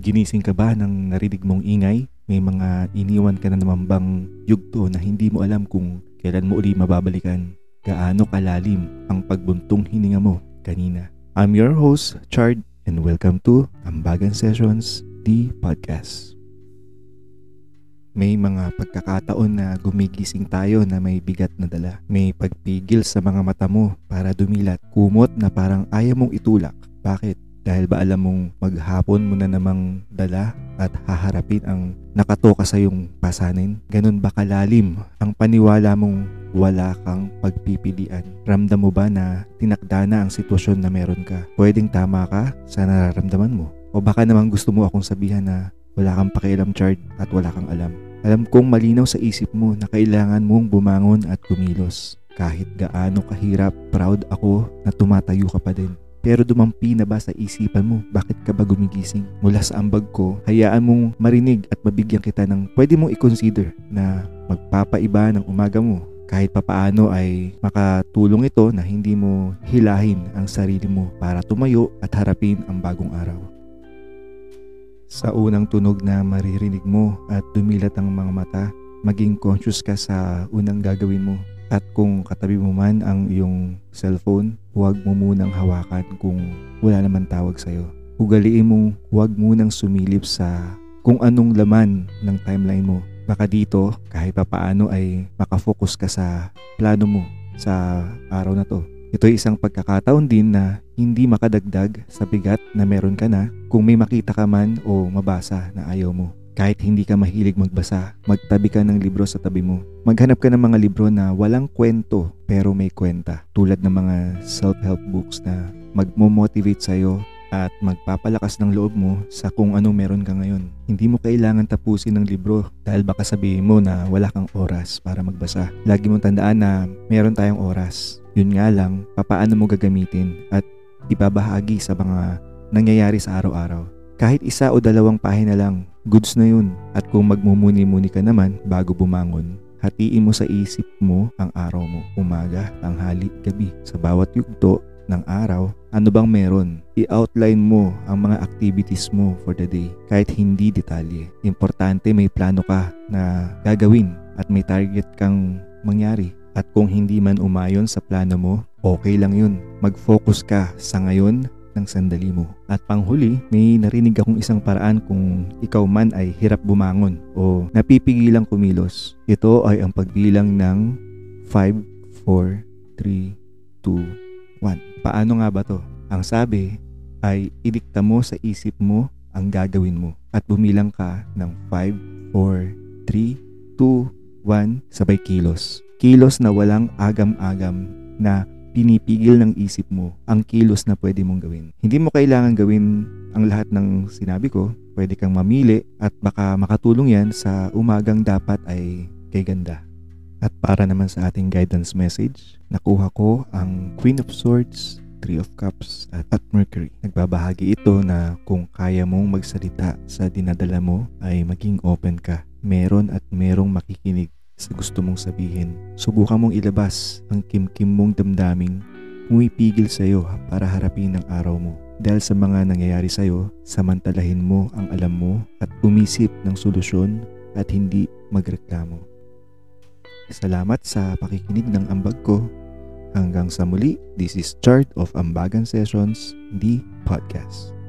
Ginising ka ba ng narinig mong ingay? May mga iniwan ka na naman bang yugto na hindi mo alam kung kailan mo uli mababalikan? Gaano kalalim ang pagbuntong hininga mo kanina? I'm your host, Chard, and welcome to Ambagan Sessions, the podcast. May mga pagkakataon na gumigising tayo na may bigat na dala. May pagpigil sa mga mata mo para dumilat. Kumot na parang ayaw mong itulak. Bakit? Dahil ba alam mong maghapon mo na namang dala at haharapin ang nakatoka sa iyong pasanin? Ganun ba kalalim ang paniwala mong wala kang pagpipilian? Ramdam mo ba na tinakda na ang sitwasyon na meron ka? Pwedeng tama ka sa nararamdaman mo? O baka naman gusto mo akong sabihan na wala kang pakialam chart at wala kang alam. Alam kong malinaw sa isip mo na kailangan mong bumangon at kumilos. Kahit gaano kahirap, proud ako na tumatayo ka pa din. Pero dumampi na ba sa isipan mo bakit ka ba gumigising? Mula sa ambag ko, hayaan mong marinig at mabigyan kita ng pwede mong i-consider na magpapaiba ng umaga mo. Kahit papaano ay makatulong ito na hindi mo hilahin ang sarili mo para tumayo at harapin ang bagong araw. Sa unang tunog na maririnig mo at dumilat ang mga mata, maging conscious ka sa unang gagawin mo. At kung katabi mo man ang iyong cellphone, huwag mo munang hawakan kung wala naman tawag sa'yo. Ugaliin mong huwag munang sumilip sa kung anong laman ng timeline mo. Baka dito, kahit pa paano ay makafocus ka sa plano mo sa araw na to. Ito ay isang pagkakataon din na hindi makadagdag sa bigat na meron ka na kung may makita ka man o mabasa na ayaw mo. Kahit hindi ka mahilig magbasa, magtabi ka ng libro sa tabi mo. Maghanap ka ng mga libro na walang kwento pero may kwenta. Tulad ng mga self-help books na magmo-motivate sa'yo at magpapalakas ng loob mo sa kung anong meron ka ngayon. Hindi mo kailangan tapusin ng libro dahil baka sabihin mo na wala kang oras para magbasa. Lagi mong tandaan na meron tayong oras. Yun nga lang, papaano mo gagamitin at ibabahagi sa mga nangyayari sa araw-araw. Kahit isa o dalawang pahina lang, goods na yun. At kung magmumuni-muni ka naman bago bumangon, hatiin mo sa isip mo ang araw mo, umaga, tanghali, gabi. Sa bawat yugto ng araw, ano bang meron? I-outline mo ang mga activities mo for the day kahit hindi detalye. Importante may plano ka na gagawin at may target kang mangyari. At kung hindi man umayon sa plano mo, okay lang yun. Mag-focus ka sa ngayon ng sandali mo. At panghuli, may narinig akong isang paraan kung ikaw man ay hirap bumangon o napipigilang kumilos. Ito ay ang pagbilang ng 5, 4, 3, 2, 1. Paano nga ba to? Ang sabi ay idikta mo sa isip mo ang gagawin mo at bumilang ka ng 5, 4, 3, 2, 1 sabay kilos. Kilos na walang agam-agam na pinipigil ng isip mo ang kilos na pwede mong gawin. Hindi mo kailangan gawin ang lahat ng sinabi ko. Pwede kang mamili at baka makatulong yan sa umagang dapat ay kay ganda. At para naman sa ating guidance message, nakuha ko ang Queen of Swords, Three of Cups at, at Mercury. Nagbabahagi ito na kung kaya mong magsalita sa dinadala mo ay maging open ka. Meron at merong makikinig sa gusto mong sabihin. Subukan mong ilabas ang kimkim mong damdaming pumipigil sa iyo para harapin ang araw mo. Dahil sa mga nangyayari sa iyo, samantalahin mo ang alam mo at umisip ng solusyon at hindi magreklamo. Salamat sa pakikinig ng ambag ko. Hanggang sa muli, this is Chart of Ambagan Sessions, the podcast.